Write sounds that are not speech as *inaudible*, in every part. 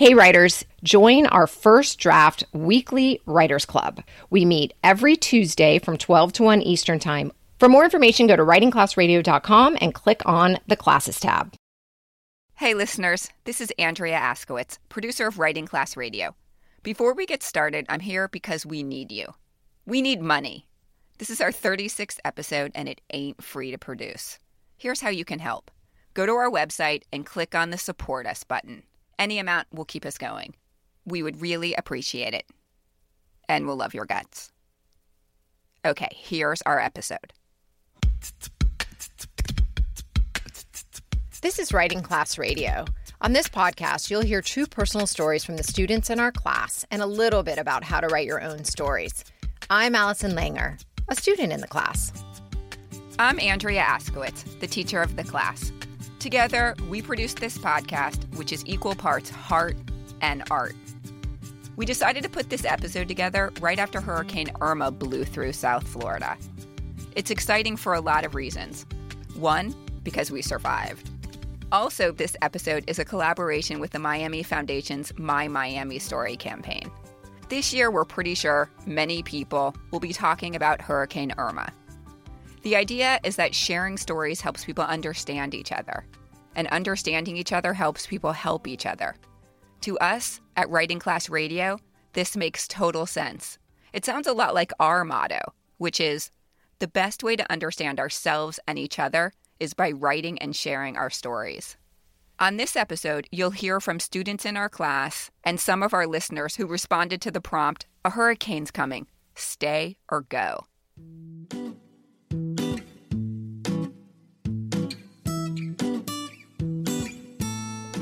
Hey, writers, join our first draft weekly writers club. We meet every Tuesday from 12 to 1 Eastern Time. For more information, go to writingclassradio.com and click on the classes tab. Hey, listeners, this is Andrea Askowitz, producer of Writing Class Radio. Before we get started, I'm here because we need you. We need money. This is our 36th episode, and it ain't free to produce. Here's how you can help go to our website and click on the Support Us button. Any amount will keep us going. We would really appreciate it. And we'll love your guts. Okay, here's our episode. This is Writing Class Radio. On this podcast, you'll hear true personal stories from the students in our class and a little bit about how to write your own stories. I'm Allison Langer, a student in the class. I'm Andrea Askowitz, the teacher of the class. Together, we produce this podcast, which is equal parts heart and art. We decided to put this episode together right after Hurricane Irma blew through South Florida. It's exciting for a lot of reasons. One, because we survived. Also, this episode is a collaboration with the Miami Foundation's My Miami Story campaign. This year, we're pretty sure many people will be talking about Hurricane Irma. The idea is that sharing stories helps people understand each other, and understanding each other helps people help each other. To us at Writing Class Radio, this makes total sense. It sounds a lot like our motto, which is the best way to understand ourselves and each other is by writing and sharing our stories. On this episode, you'll hear from students in our class and some of our listeners who responded to the prompt A hurricane's coming. Stay or go.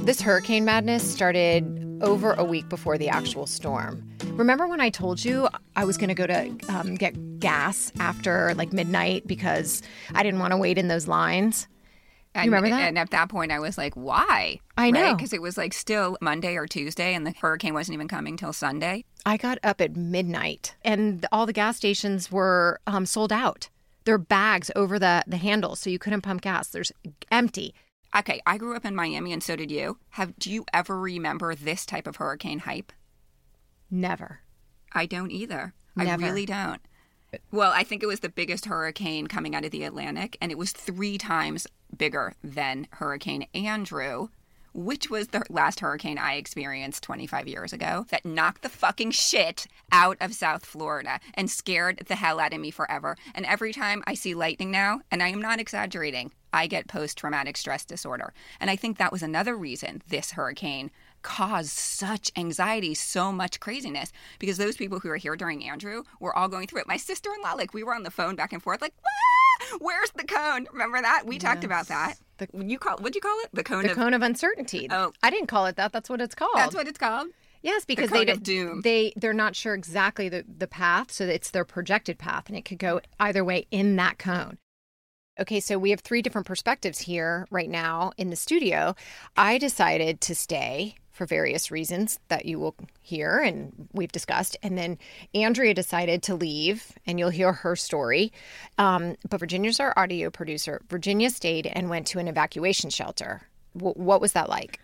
This hurricane madness started over a week before the actual storm. Remember when I told you I was going to go to um, get gas after like midnight because I didn't want to wait in those lines? And, you remember that? And at that point, I was like, why? I know. Because it was like still Monday or Tuesday, and the hurricane wasn't even coming till Sunday. I got up at midnight, and all the gas stations were um, sold out. There are bags over the, the handles, so you couldn't pump gas. There's empty. Okay, I grew up in Miami, and so did you. Have do you ever remember this type of hurricane hype? Never. I don't either. Never. I really don't. Well, I think it was the biggest hurricane coming out of the Atlantic, and it was three times bigger than Hurricane Andrew, which was the last hurricane I experienced 25 years ago that knocked the fucking shit out of South Florida and scared the hell out of me forever. And every time I see lightning now, and I am not exaggerating, I get post traumatic stress disorder. And I think that was another reason this hurricane caused such anxiety, so much craziness, because those people who were here during Andrew were all going through it. My sister in law, like, we were on the phone back and forth, like, ah, where's the cone? Remember that? We talked about that. The- you call what'd you call it? The cone The of cone of uncertainty. Oh. I didn't call it that. That's what it's called. That's what it's called. Yes, because cone they doom. they they're not sure exactly the the path, so it's their projected path, and it could go either way in that cone. Okay, so we have three different perspectives here right now in the studio. I decided to stay for various reasons that you will hear and we've discussed, and then Andrea decided to leave, and you'll hear her story. Um, but Virginia's our audio producer. Virginia stayed and went to an evacuation shelter. W- what was that like?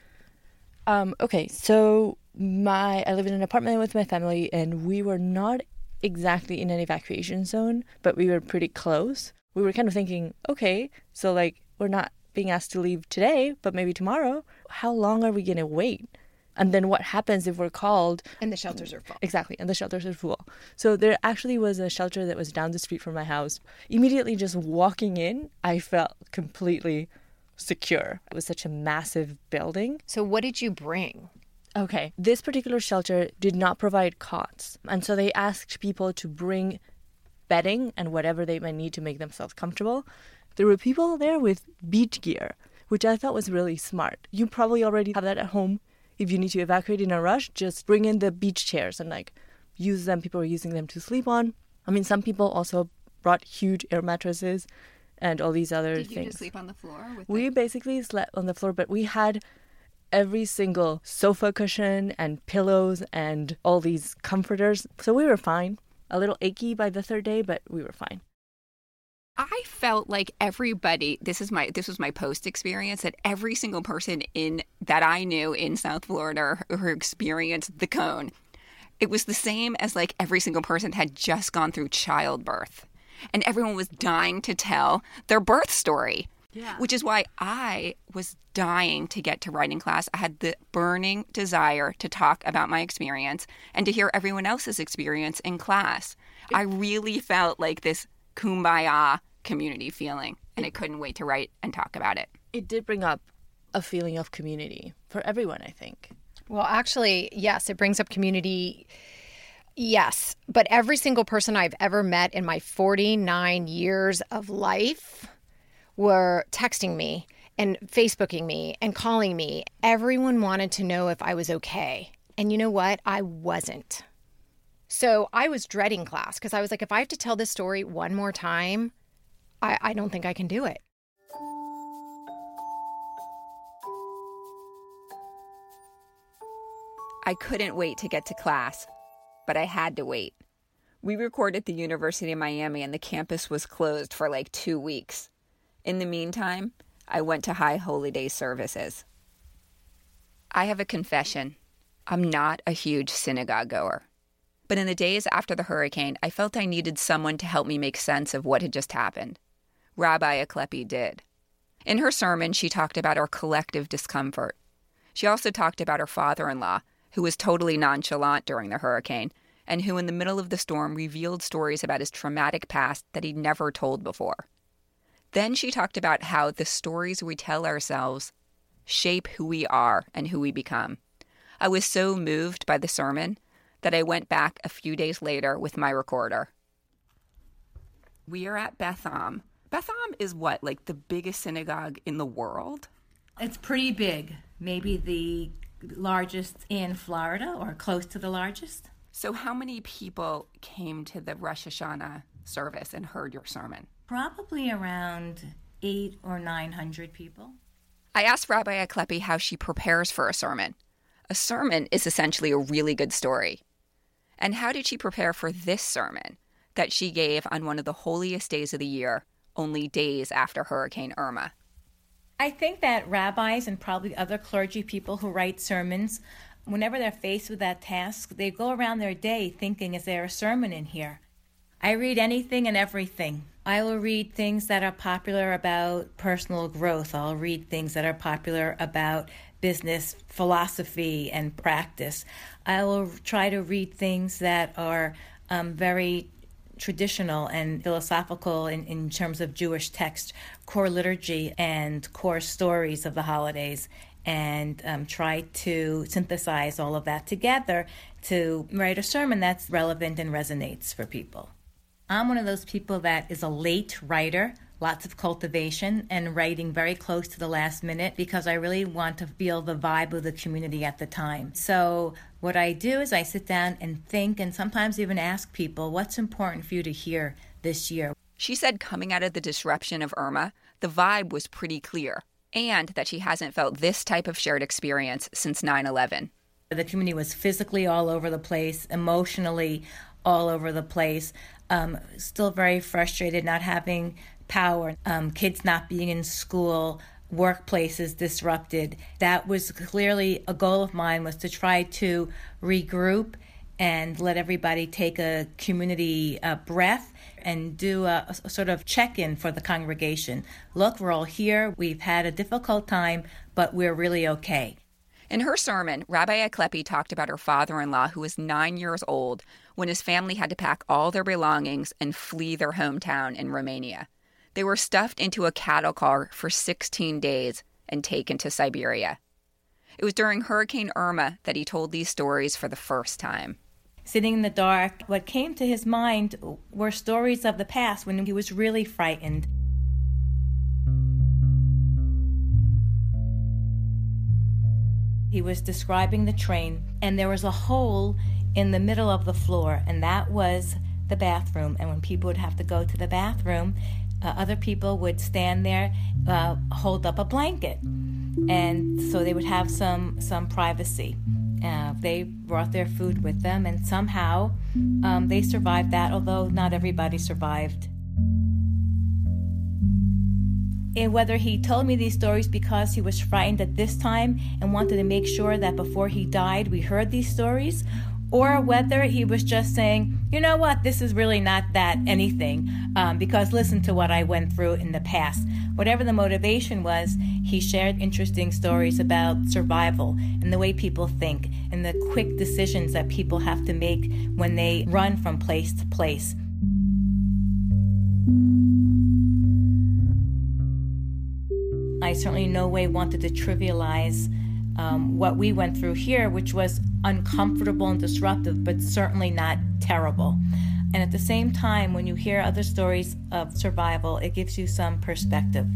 Um, okay, so my I live in an apartment with my family, and we were not exactly in an evacuation zone, but we were pretty close. We were kind of thinking, okay, so like we're not being asked to leave today, but maybe tomorrow. How long are we gonna wait? And then what happens if we're called? And the shelters are full. Exactly, and the shelters are full. So there actually was a shelter that was down the street from my house. Immediately, just walking in, I felt completely secure. It was such a massive building. So, what did you bring? Okay, this particular shelter did not provide cots, and so they asked people to bring bedding and whatever they might need to make themselves comfortable. There were people there with beach gear, which I thought was really smart. You probably already have that at home. If you need to evacuate in a rush, just bring in the beach chairs and like use them. People are using them to sleep on. I mean, some people also brought huge air mattresses and all these other Did you things. just sleep on the floor? With We basically slept on the floor, but we had every single sofa cushion and pillows and all these comforters. So we were fine. A little achy by the third day, but we were fine. I felt like everybody this is my this was my post experience that every single person in that I knew in South Florida who experienced the cone it was the same as like every single person had just gone through childbirth and everyone was dying to tell their birth story. Yeah. Which is why I was dying to get to writing class. I had the burning desire to talk about my experience and to hear everyone else's experience in class. I really felt like this kumbaya community feeling, and I couldn't wait to write and talk about it. It did bring up a feeling of community for everyone, I think. Well, actually, yes, it brings up community. Yes, but every single person I've ever met in my 49 years of life were texting me and Facebooking me and calling me. Everyone wanted to know if I was okay. And you know what? I wasn't. So I was dreading class because I was like, if I have to tell this story one more time, I, I don't think I can do it. I couldn't wait to get to class, but I had to wait. We recorded at the University of Miami and the campus was closed for like two weeks. In the meantime, I went to High Holy Day services. I have a confession. I'm not a huge synagogue goer. But in the days after the hurricane, I felt I needed someone to help me make sense of what had just happened. Rabbi Aklepi did. In her sermon, she talked about our collective discomfort. She also talked about her father in law, who was totally nonchalant during the hurricane, and who, in the middle of the storm, revealed stories about his traumatic past that he'd never told before. Then she talked about how the stories we tell ourselves shape who we are and who we become. I was so moved by the sermon that I went back a few days later with my recorder. We are at Beth Am. Beth Am is what, like the biggest synagogue in the world? It's pretty big. Maybe the largest in Florida or close to the largest. So, how many people came to the Rosh Hashanah service and heard your sermon? Probably around eight or nine hundred people. I asked Rabbi Aklepi how she prepares for a sermon. A sermon is essentially a really good story. And how did she prepare for this sermon that she gave on one of the holiest days of the year, only days after Hurricane Irma? I think that rabbis and probably other clergy people who write sermons, whenever they're faced with that task, they go around their day thinking, is there a sermon in here? I read anything and everything. I will read things that are popular about personal growth. I'll read things that are popular about business philosophy and practice. I will try to read things that are um, very traditional and philosophical in, in terms of Jewish text, core liturgy, and core stories of the holidays, and um, try to synthesize all of that together to write a sermon that's relevant and resonates for people. I'm one of those people that is a late writer lots of cultivation and writing very close to the last minute because I really want to feel the vibe of the community at the time. So, what I do is I sit down and think and sometimes even ask people what's important for you to hear this year. She said coming out of the disruption of Irma, the vibe was pretty clear, and that she hasn't felt this type of shared experience since 9 11. The community was physically all over the place, emotionally all over the place. Um, still very frustrated not having power, um, kids not being in school, workplaces disrupted. That was clearly a goal of mine was to try to regroup and let everybody take a community uh, breath and do a, a sort of check-in for the congregation. Look, we're all here. We've had a difficult time, but we're really okay. In her sermon, Rabbi Aklepi talked about her father in law, who was nine years old when his family had to pack all their belongings and flee their hometown in Romania. They were stuffed into a cattle car for 16 days and taken to Siberia. It was during Hurricane Irma that he told these stories for the first time. Sitting in the dark, what came to his mind were stories of the past when he was really frightened. He was describing the train, and there was a hole in the middle of the floor, and that was the bathroom. And when people would have to go to the bathroom, uh, other people would stand there, uh, hold up a blanket, and so they would have some some privacy. Uh, they brought their food with them, and somehow um, they survived that. Although not everybody survived. And whether he told me these stories because he was frightened at this time and wanted to make sure that before he died we heard these stories, or whether he was just saying, you know what, this is really not that anything, um, because listen to what I went through in the past. Whatever the motivation was, he shared interesting stories about survival and the way people think and the quick decisions that people have to make when they run from place to place. I certainly in no way wanted to trivialize um, what we went through here, which was uncomfortable and disruptive, but certainly not terrible. And at the same time, when you hear other stories of survival, it gives you some perspective.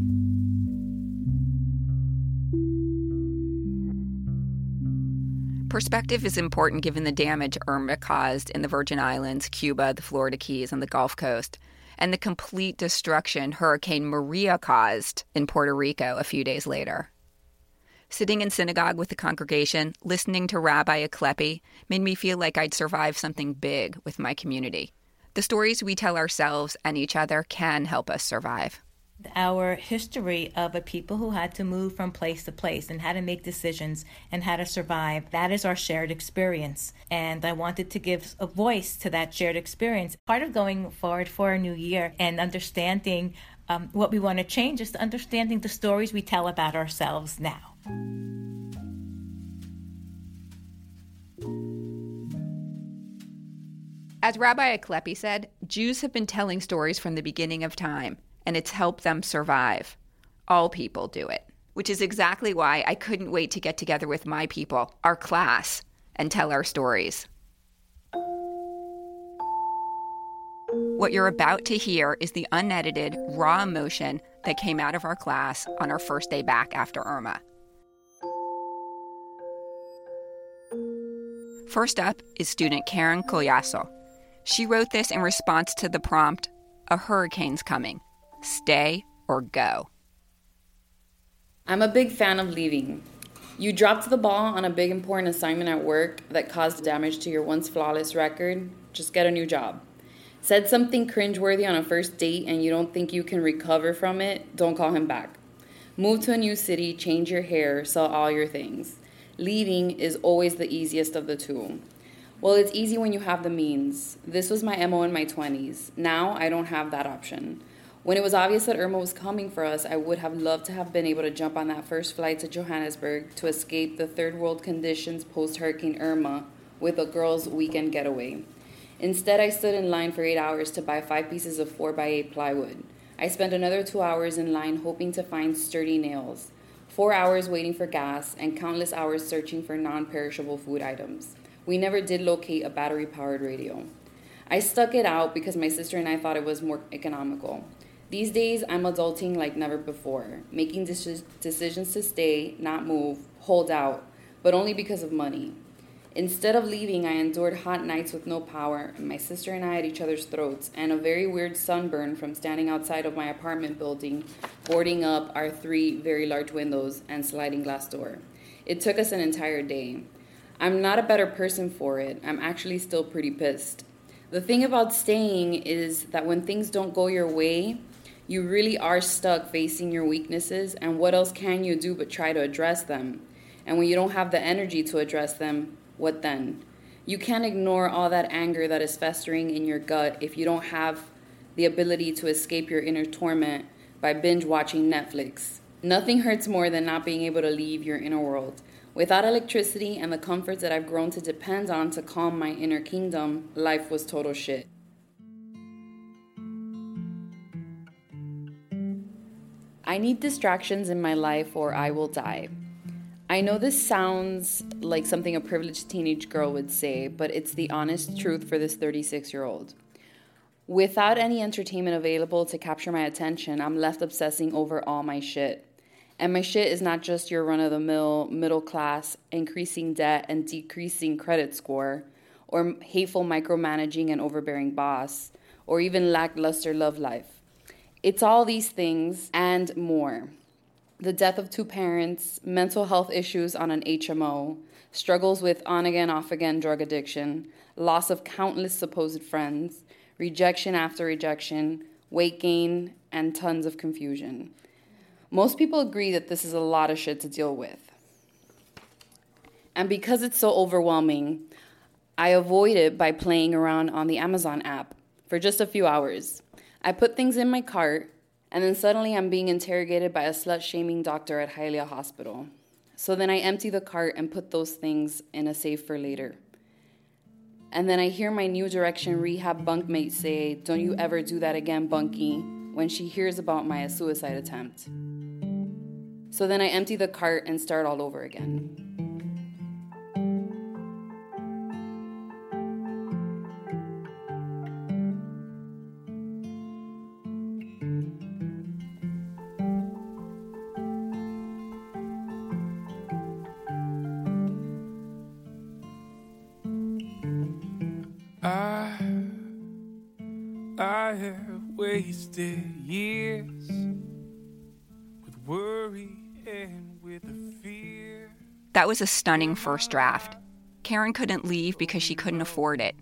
Perspective is important given the damage Irma caused in the Virgin Islands, Cuba, the Florida Keys, and the Gulf Coast, and the complete destruction Hurricane Maria caused in Puerto Rico a few days later. Sitting in synagogue with the congregation, listening to Rabbi Aklepi, made me feel like I'd survived something big with my community. The stories we tell ourselves and each other can help us survive. Our history of a people who had to move from place to place and how to make decisions and how to survive, that is our shared experience. And I wanted to give a voice to that shared experience. Part of going forward for a new year and understanding um, what we want to change is understanding the stories we tell about ourselves now. As Rabbi Aklepi said, Jews have been telling stories from the beginning of time, and it's helped them survive. All people do it, which is exactly why I couldn't wait to get together with my people, our class, and tell our stories. What you're about to hear is the unedited, raw emotion that came out of our class on our first day back after Irma. First up is student Karen Collazo. She wrote this in response to the prompt A hurricane's coming. Stay or go. I'm a big fan of leaving. You dropped the ball on a big important assignment at work that caused damage to your once flawless record. Just get a new job. Said something cringeworthy on a first date and you don't think you can recover from it, don't call him back. Move to a new city, change your hair, sell all your things. Leaving is always the easiest of the two. Well, it's easy when you have the means. This was my MO in my 20s. Now I don't have that option. When it was obvious that Irma was coming for us, I would have loved to have been able to jump on that first flight to Johannesburg to escape the third world conditions post Hurricane Irma with a girls' weekend getaway. Instead, I stood in line for eight hours to buy five pieces of 4x8 plywood. I spent another two hours in line hoping to find sturdy nails, four hours waiting for gas, and countless hours searching for non perishable food items we never did locate a battery powered radio. I stuck it out because my sister and I thought it was more economical. These days, I'm adulting like never before, making decisions to stay, not move, hold out, but only because of money. Instead of leaving, I endured hot nights with no power, and my sister and I at each other's throats, and a very weird sunburn from standing outside of my apartment building, boarding up our three very large windows and sliding glass door. It took us an entire day. I'm not a better person for it. I'm actually still pretty pissed. The thing about staying is that when things don't go your way, you really are stuck facing your weaknesses, and what else can you do but try to address them? And when you don't have the energy to address them, what then? You can't ignore all that anger that is festering in your gut if you don't have the ability to escape your inner torment by binge watching Netflix. Nothing hurts more than not being able to leave your inner world. Without electricity and the comforts that I've grown to depend on to calm my inner kingdom, life was total shit. I need distractions in my life or I will die. I know this sounds like something a privileged teenage girl would say, but it's the honest truth for this 36 year old. Without any entertainment available to capture my attention, I'm left obsessing over all my shit. And my shit is not just your run of the mill, middle class, increasing debt and decreasing credit score, or hateful micromanaging and overbearing boss, or even lackluster love life. It's all these things and more. The death of two parents, mental health issues on an HMO, struggles with on again, off again drug addiction, loss of countless supposed friends, rejection after rejection, weight gain, and tons of confusion. Most people agree that this is a lot of shit to deal with. And because it's so overwhelming, I avoid it by playing around on the Amazon app for just a few hours. I put things in my cart, and then suddenly I'm being interrogated by a slut shaming doctor at Hialeah Hospital. So then I empty the cart and put those things in a safe for later. And then I hear my New Direction rehab bunkmate say, Don't you ever do that again, Bunky, when she hears about my suicide attempt. So then I empty the cart and start all over again. Was a stunning first draft. Karen couldn't leave because she couldn't afford it.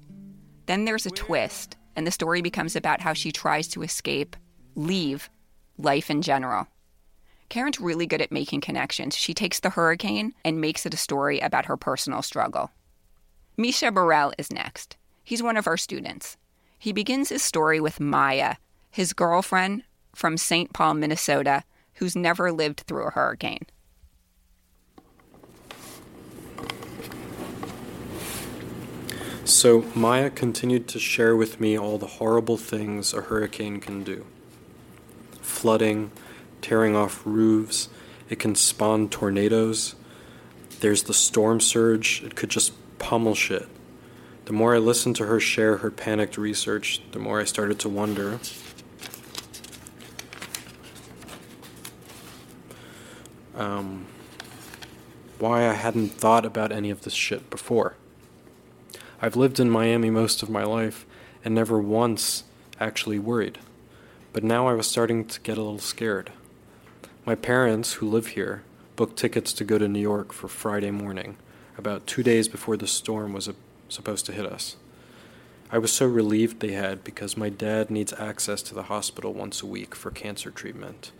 Then there's a twist, and the story becomes about how she tries to escape, leave, life in general. Karen's really good at making connections. She takes the hurricane and makes it a story about her personal struggle. Misha Burrell is next. He's one of our students. He begins his story with Maya, his girlfriend from St. Paul, Minnesota, who's never lived through a hurricane. So Maya continued to share with me all the horrible things a hurricane can do flooding, tearing off roofs, it can spawn tornadoes. There's the storm surge, it could just pummel shit. The more I listened to her share her panicked research, the more I started to wonder um, why I hadn't thought about any of this shit before. I've lived in Miami most of my life and never once actually worried, but now I was starting to get a little scared. My parents, who live here, booked tickets to go to New York for Friday morning, about two days before the storm was supposed to hit us. I was so relieved they had because my dad needs access to the hospital once a week for cancer treatment.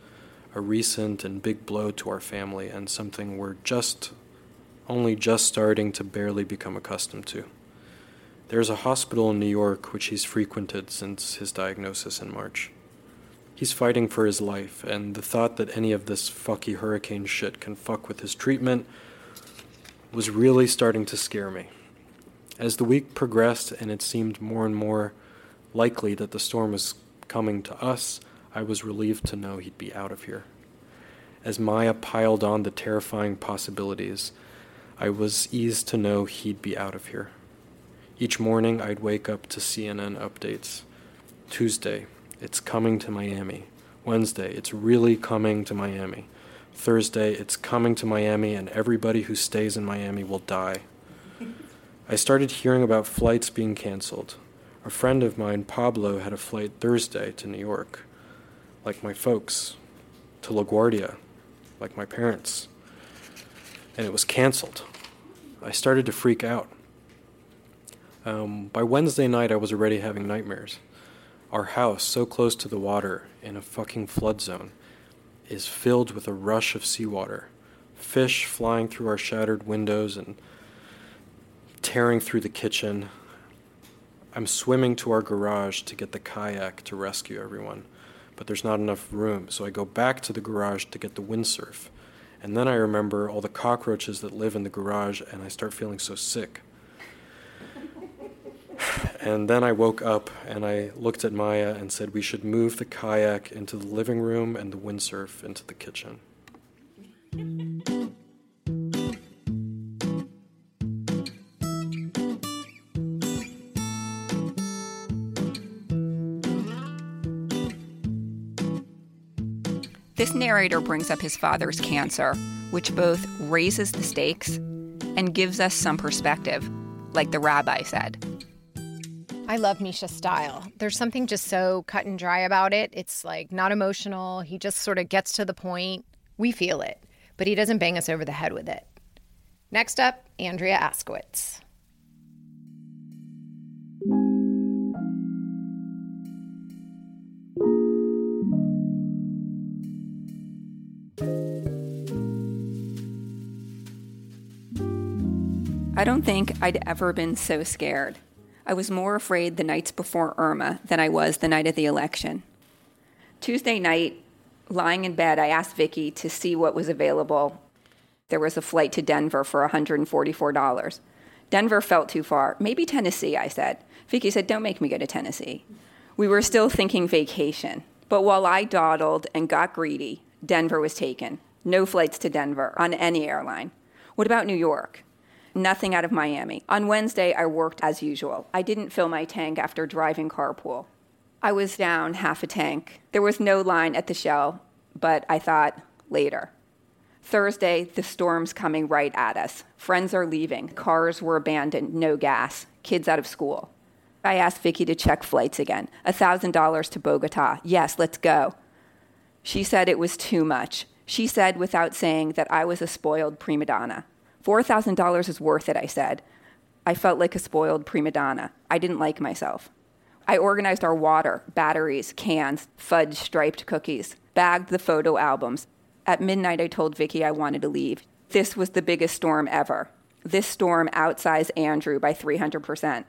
A recent and big blow to our family, and something we're just, only just starting to barely become accustomed to. There's a hospital in New York which he's frequented since his diagnosis in March. He's fighting for his life, and the thought that any of this fucky hurricane shit can fuck with his treatment was really starting to scare me. As the week progressed and it seemed more and more likely that the storm was coming to us, I was relieved to know he'd be out of here. As Maya piled on the terrifying possibilities, I was eased to know he'd be out of here. Each morning I'd wake up to CNN updates. Tuesday, it's coming to Miami. Wednesday, it's really coming to Miami. Thursday, it's coming to Miami, and everybody who stays in Miami will die. I started hearing about flights being canceled. A friend of mine, Pablo, had a flight Thursday to New York, like my folks, to LaGuardia, like my parents, and it was canceled. I started to freak out. Um, by Wednesday night, I was already having nightmares. Our house, so close to the water, in a fucking flood zone, is filled with a rush of seawater. Fish flying through our shattered windows and tearing through the kitchen. I'm swimming to our garage to get the kayak to rescue everyone, but there's not enough room, so I go back to the garage to get the windsurf. And then I remember all the cockroaches that live in the garage, and I start feeling so sick. And then I woke up and I looked at Maya and said we should move the kayak into the living room and the windsurf into the kitchen. This narrator brings up his father's cancer, which both raises the stakes and gives us some perspective, like the rabbi said. I love Misha's style. There's something just so cut and dry about it. It's like not emotional. He just sort of gets to the point. We feel it, but he doesn't bang us over the head with it. Next up, Andrea Askowitz. I don't think I'd ever been so scared. I was more afraid the nights before Irma than I was the night of the election. Tuesday night, lying in bed, I asked Vicky to see what was available. There was a flight to Denver for $144. Denver felt too far. Maybe Tennessee, I said. Vicky said, Don't make me go to Tennessee. We were still thinking vacation. But while I dawdled and got greedy, Denver was taken. No flights to Denver on any airline. What about New York? Nothing out of Miami. On Wednesday, I worked as usual. I didn't fill my tank after driving carpool. I was down half a tank. There was no line at the Shell, but I thought later. Thursday, the storm's coming right at us. Friends are leaving. Cars were abandoned, no gas. Kids out of school. I asked Vicky to check flights again. $1,000 to Bogota. Yes, let's go. She said it was too much. She said without saying that I was a spoiled prima donna. $4,000 is worth it, I said. I felt like a spoiled prima donna. I didn't like myself. I organized our water, batteries, cans, fudge striped cookies, bagged the photo albums. At midnight, I told Vicky I wanted to leave. This was the biggest storm ever. This storm outsized Andrew by 300%.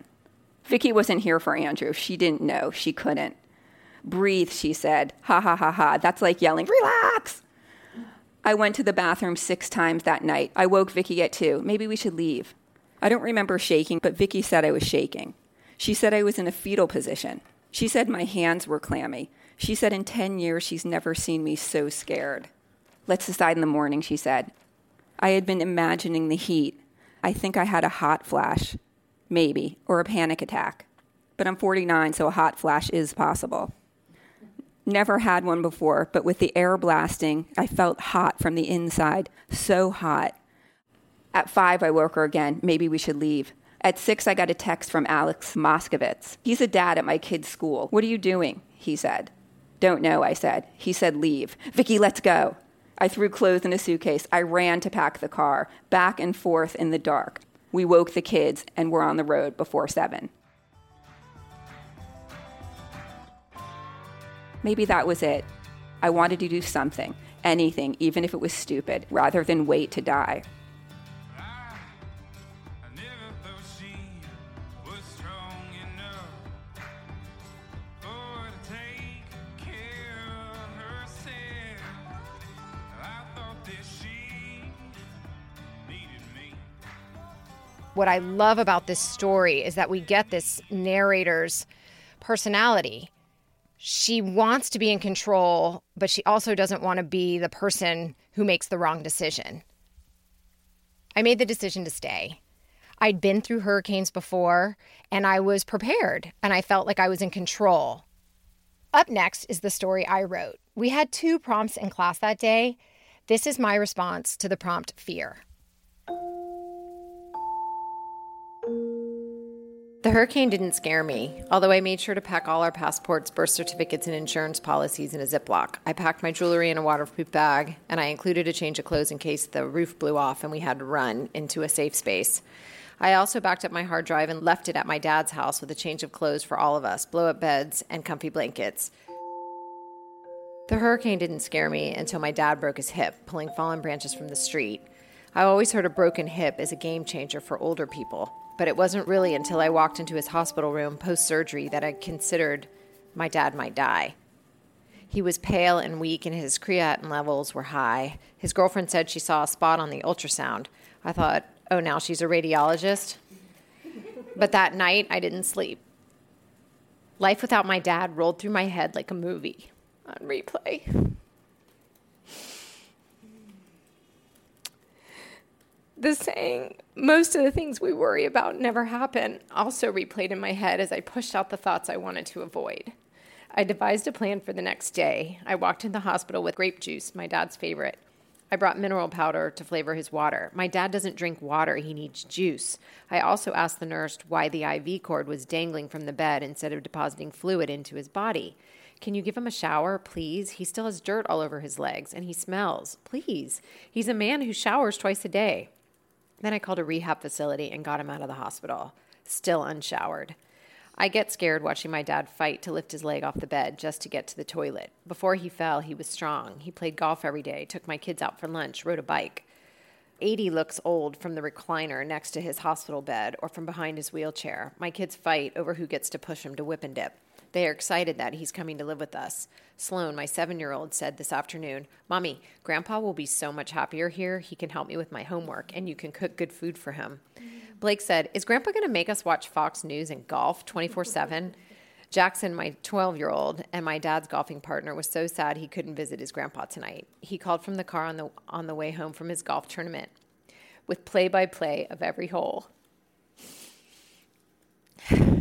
Vicky wasn't here for Andrew. She didn't know. She couldn't. Breathe, she said. Ha ha ha ha. That's like yelling, relax. I went to the bathroom six times that night. I woke Vicky at two. Maybe we should leave. I don't remember shaking, but Vicky said I was shaking. She said I was in a fetal position. She said my hands were clammy. She said in 10 years she's never seen me so scared. Let's decide in the morning, she said. I had been imagining the heat. I think I had a hot flash, maybe, or a panic attack. But I'm 49, so a hot flash is possible. Never had one before, but with the air blasting, I felt hot from the inside. So hot. At five, I woke her again. Maybe we should leave. At six, I got a text from Alex Moskovitz. He's a dad at my kid's school. What are you doing? He said. Don't know, I said. He said, leave. Vicky, let's go. I threw clothes in a suitcase. I ran to pack the car, back and forth in the dark. We woke the kids and were on the road before seven. Maybe that was it. I wanted to do something, anything, even if it was stupid, rather than wait to die. What I love about this story is that we get this narrator's personality. She wants to be in control, but she also doesn't want to be the person who makes the wrong decision. I made the decision to stay. I'd been through hurricanes before and I was prepared and I felt like I was in control. Up next is the story I wrote. We had two prompts in class that day. This is my response to the prompt fear. The hurricane didn't scare me, although I made sure to pack all our passports, birth certificates, and insurance policies in a Ziploc. I packed my jewelry in a waterproof bag, and I included a change of clothes in case the roof blew off and we had to run into a safe space. I also backed up my hard drive and left it at my dad's house with a change of clothes for all of us, blow up beds, and comfy blankets. The hurricane didn't scare me until my dad broke his hip, pulling fallen branches from the street. I always heard a broken hip is a game changer for older people, but it wasn't really until I walked into his hospital room post surgery that I considered my dad might die. He was pale and weak, and his creatinine levels were high. His girlfriend said she saw a spot on the ultrasound. I thought, oh, now she's a radiologist? But that night, I didn't sleep. Life without my dad rolled through my head like a movie on replay. The saying, most of the things we worry about never happen, also replayed in my head as I pushed out the thoughts I wanted to avoid. I devised a plan for the next day. I walked in the hospital with grape juice, my dad's favorite. I brought mineral powder to flavor his water. My dad doesn't drink water, he needs juice. I also asked the nurse why the IV cord was dangling from the bed instead of depositing fluid into his body. Can you give him a shower, please? He still has dirt all over his legs and he smells. Please. He's a man who showers twice a day. Then I called a rehab facility and got him out of the hospital, still unshowered. I get scared watching my dad fight to lift his leg off the bed just to get to the toilet. Before he fell, he was strong. He played golf every day, took my kids out for lunch, rode a bike. 80 looks old from the recliner next to his hospital bed or from behind his wheelchair. My kids fight over who gets to push him to whip and dip. They are excited that he's coming to live with us. Sloan, my seven year old, said this afternoon, Mommy, Grandpa will be so much happier here. He can help me with my homework and you can cook good food for him. Blake said, Is Grandpa going to make us watch Fox News and golf 24 7? *laughs* Jackson, my 12 year old, and my dad's golfing partner, was so sad he couldn't visit his grandpa tonight. He called from the car on the, on the way home from his golf tournament with play by play of every hole. *laughs*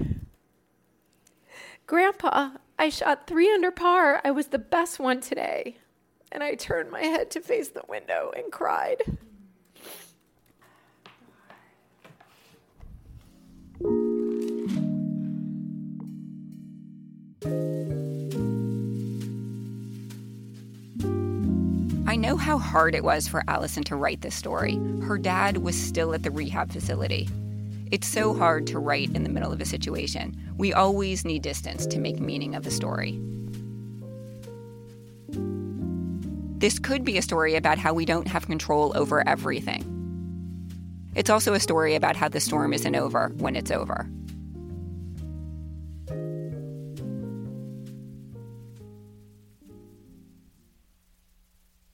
Grandpa, I shot three under par. I was the best one today. And I turned my head to face the window and cried. I know how hard it was for Allison to write this story. Her dad was still at the rehab facility. It's so hard to write in the middle of a situation. We always need distance to make meaning of a story. This could be a story about how we don't have control over everything. It's also a story about how the storm isn't over when it's over.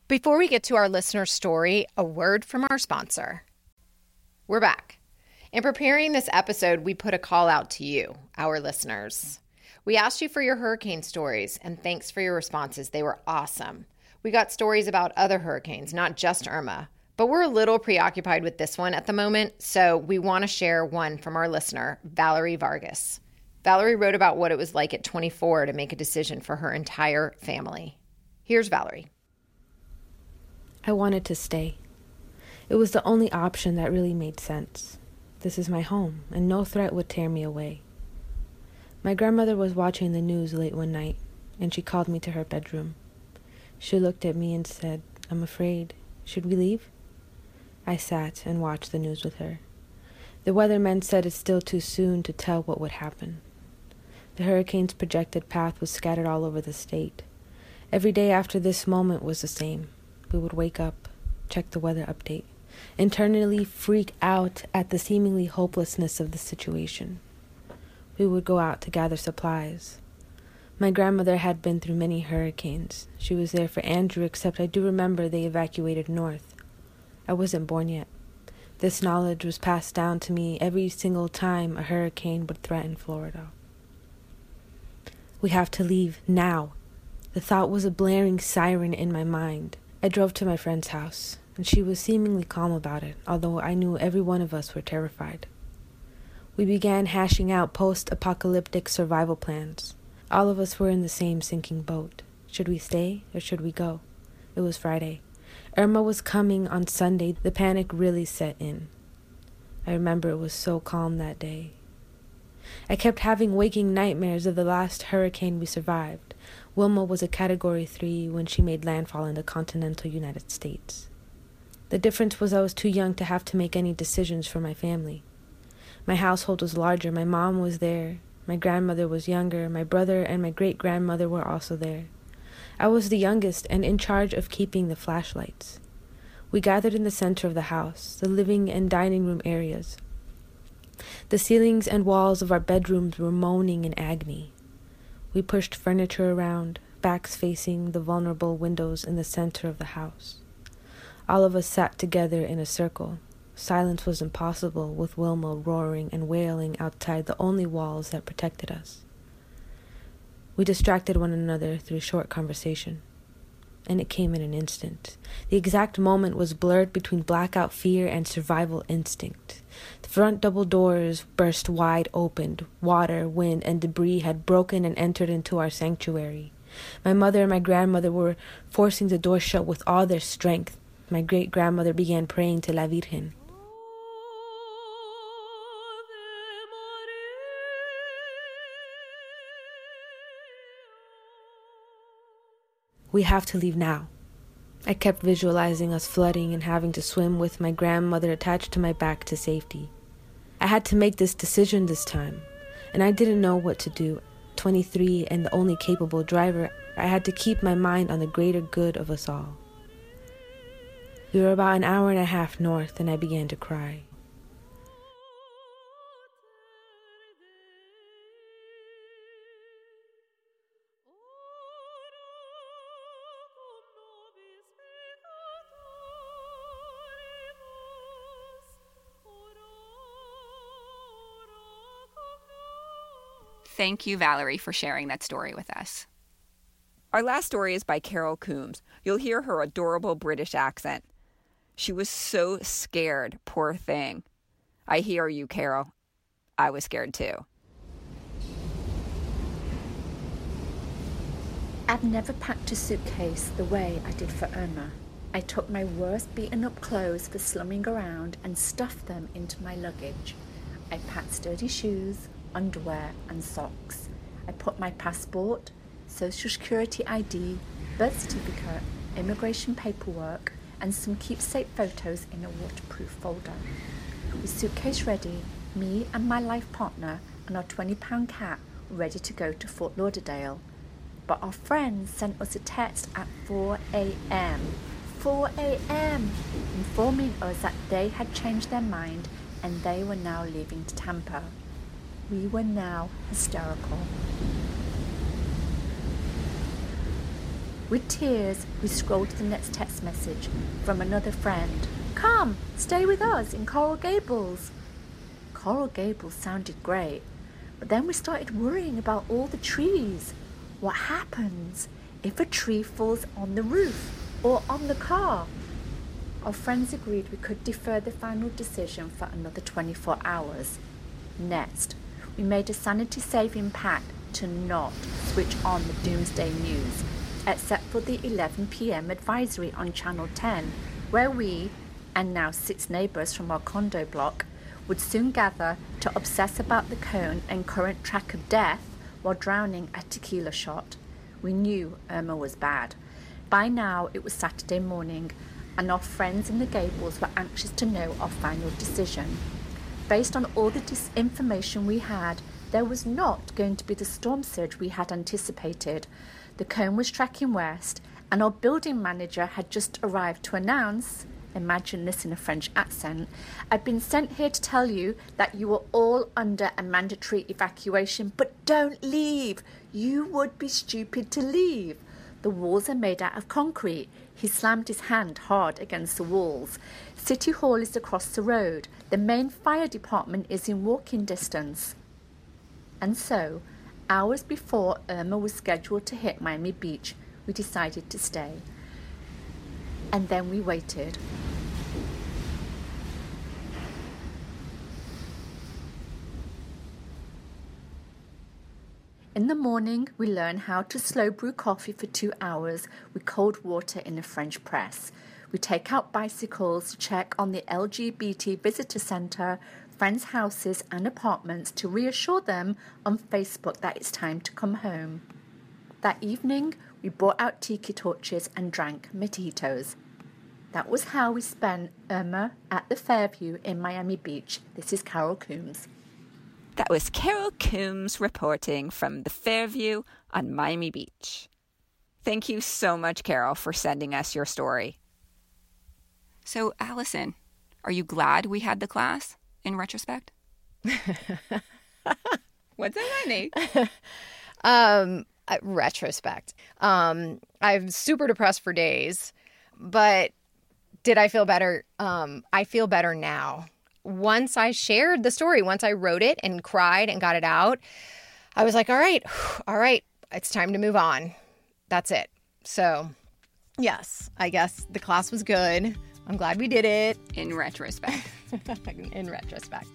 Before we get to our listener story, a word from our sponsor. We're back. In preparing this episode, we put a call out to you, our listeners. We asked you for your hurricane stories, and thanks for your responses. They were awesome. We got stories about other hurricanes, not just Irma, but we're a little preoccupied with this one at the moment, so we want to share one from our listener, Valerie Vargas. Valerie wrote about what it was like at 24 to make a decision for her entire family. Here's Valerie. I wanted to stay. It was the only option that really made sense. This is my home, and no threat would tear me away. My grandmother was watching the news late one night, and she called me to her bedroom. She looked at me and said, I'm afraid. Should we leave? I sat and watched the news with her. The weathermen said it's still too soon to tell what would happen. The hurricane's projected path was scattered all over the state. Every day after this moment was the same. We would wake up, check the weather update, internally freak out at the seemingly hopelessness of the situation. We would go out to gather supplies. My grandmother had been through many hurricanes. She was there for Andrew, except I do remember they evacuated north. I wasn't born yet. This knowledge was passed down to me every single time a hurricane would threaten Florida. We have to leave now. The thought was a blaring siren in my mind. I drove to my friend's house, and she was seemingly calm about it, although I knew every one of us were terrified. We began hashing out post apocalyptic survival plans. All of us were in the same sinking boat. Should we stay or should we go? It was Friday. Irma was coming on Sunday. The panic really set in. I remember it was so calm that day. I kept having waking nightmares of the last hurricane we survived. Wilma was a Category 3 when she made landfall in the continental United States. The difference was I was too young to have to make any decisions for my family. My household was larger. My mom was there. My grandmother was younger. My brother and my great grandmother were also there. I was the youngest and in charge of keeping the flashlights. We gathered in the center of the house, the living and dining room areas. The ceilings and walls of our bedrooms were moaning in agony. We pushed furniture around, backs facing the vulnerable windows in the center of the house. All of us sat together in a circle. Silence was impossible with Wilma roaring and wailing outside the only walls that protected us. We distracted one another through short conversation, and it came in an instant. The exact moment was blurred between blackout fear and survival instinct. The front double doors burst wide open. Water, wind, and debris had broken and entered into our sanctuary. My mother and my grandmother were forcing the door shut with all their strength. My great grandmother began praying to La Virgen. We have to leave now. I kept visualizing us flooding and having to swim with my grandmother attached to my back to safety. I had to make this decision this time, and I didn't know what to do. 23 and the only capable driver, I had to keep my mind on the greater good of us all. We were about an hour and a half north, and I began to cry. Thank you, Valerie, for sharing that story with us. Our last story is by Carol Coombs. You'll hear her adorable British accent. She was so scared, poor thing. I hear you, Carol. I was scared too. I've never packed a suitcase the way I did for Irma. I took my worst beaten up clothes for slumming around and stuffed them into my luggage. I packed sturdy shoes, underwear, and socks. I put my passport, social security ID, birth certificate, immigration paperwork, and some keepsake photos in a waterproof folder. With suitcase ready, me and my life partner and our 20 pound cat ready to go to Fort Lauderdale. But our friends sent us a text at 4 a.m. 4 a.m. informing us that they had changed their mind and they were now leaving to Tampa. We were now hysterical. With tears, we scrolled to the next text message from another friend. Come, stay with us in Coral Gables. Coral Gables sounded great, but then we started worrying about all the trees. What happens if a tree falls on the roof or on the car? Our friends agreed we could defer the final decision for another 24 hours. Next, we made a sanity saving pact to not switch on the doomsday news, except for the 11 pm advisory on Channel 10, where we, and now six neighbours from our condo block, would soon gather to obsess about the cone and current track of death while drowning a tequila shot. We knew Irma was bad. By now it was Saturday morning, and our friends in the Gables were anxious to know our final decision. Based on all the disinformation we had, there was not going to be the storm surge we had anticipated. The cone was tracking west, and our building manager had just arrived to announce imagine this in a French accent I've been sent here to tell you that you are all under a mandatory evacuation, but don't leave. You would be stupid to leave. The walls are made out of concrete. He slammed his hand hard against the walls. City Hall is across the road. The main fire department is in walking distance. And so, hours before Irma was scheduled to hit Miami Beach, we decided to stay. And then we waited. In the morning, we learn how to slow brew coffee for two hours with cold water in a French press. We take out bicycles to check on the LGBT visitor centre, friends' houses, and apartments to reassure them on Facebook that it's time to come home. That evening, we brought out tiki torches and drank mojitos. That was how we spent Irma at the Fairview in Miami Beach. This is Carol Coombs. That was Carol Coombs reporting from the Fairview on Miami Beach. Thank you so much, Carol, for sending us your story. So, Allison, are you glad we had the class in retrospect? *laughs* What's that, funny? *laughs* um uh, retrospect. Um i'm super depressed for days but did i feel better? Um i feel better now. Once i shared the story once i wrote it and cried and got it out i was like all right *sighs* all right it's time to move on. That's it. So yes i guess the class was good. I'm glad we did it. In retrospect. *laughs* *laughs* in retrospect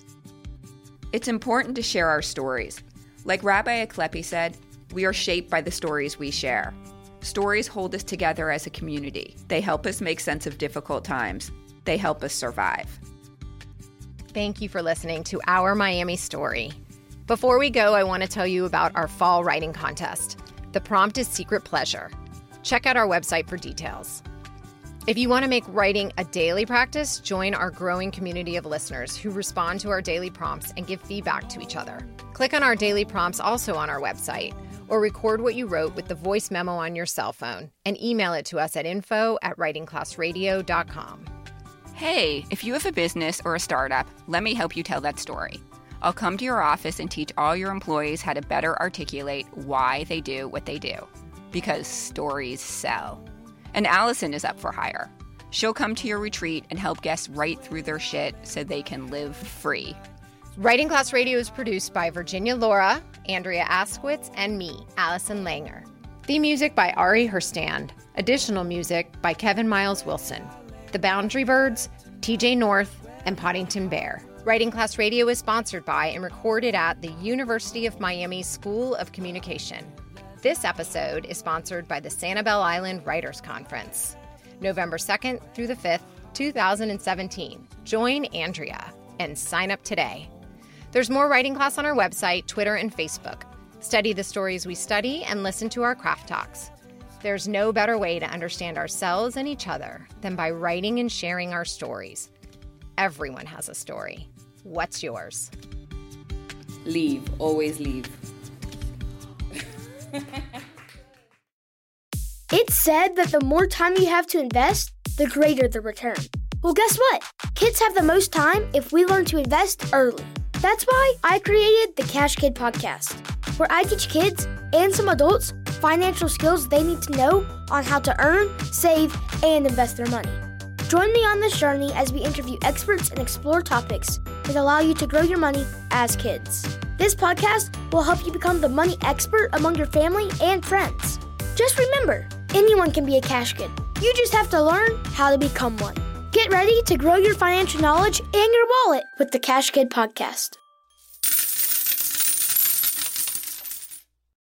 It's important to share our stories. Like Rabbi Aklepi said, we are shaped by the stories we share. Stories hold us together as a community. They help us make sense of difficult times. They help us survive. Thank you for listening to Our Miami Story. Before we go, I want to tell you about our fall writing contest. The prompt is Secret Pleasure. Check out our website for details. If you want to make writing a daily practice, join our growing community of listeners who respond to our daily prompts and give feedback to each other. Click on our daily prompts also on our website, or record what you wrote with the voice memo on your cell phone and email it to us at info at writingclassradio.com. Hey, if you have a business or a startup, let me help you tell that story. I'll come to your office and teach all your employees how to better articulate why they do what they do. Because stories sell. And Allison is up for hire. She'll come to your retreat and help guests write through their shit so they can live free. Writing Class Radio is produced by Virginia Laura, Andrea Askowitz, and me, Allison Langer. Theme music by Ari Herstand. Additional music by Kevin Miles Wilson. The Boundary Birds, TJ North, and Poddington Bear. Writing Class Radio is sponsored by and recorded at the University of Miami School of Communication. This episode is sponsored by the Sanibel Island Writers Conference, November 2nd through the 5th, 2017. Join Andrea and sign up today. There's more writing class on our website, Twitter, and Facebook. Study the stories we study and listen to our craft talks. There's no better way to understand ourselves and each other than by writing and sharing our stories. Everyone has a story. What's yours? Leave. Always leave. *laughs* It's said that the more time you have to invest, the greater the return. Well, guess what? Kids have the most time if we learn to invest early. That's why I created the Cash Kid podcast, where I teach kids and some adults financial skills they need to know on how to earn, save, and invest their money. Join me on this journey as we interview experts and explore topics that allow you to grow your money as kids. This podcast will help you become the money expert among your family and friends. Just remember, anyone can be a cash kid. You just have to learn how to become one. Get ready to grow your financial knowledge and your wallet with the Cash Kid podcast.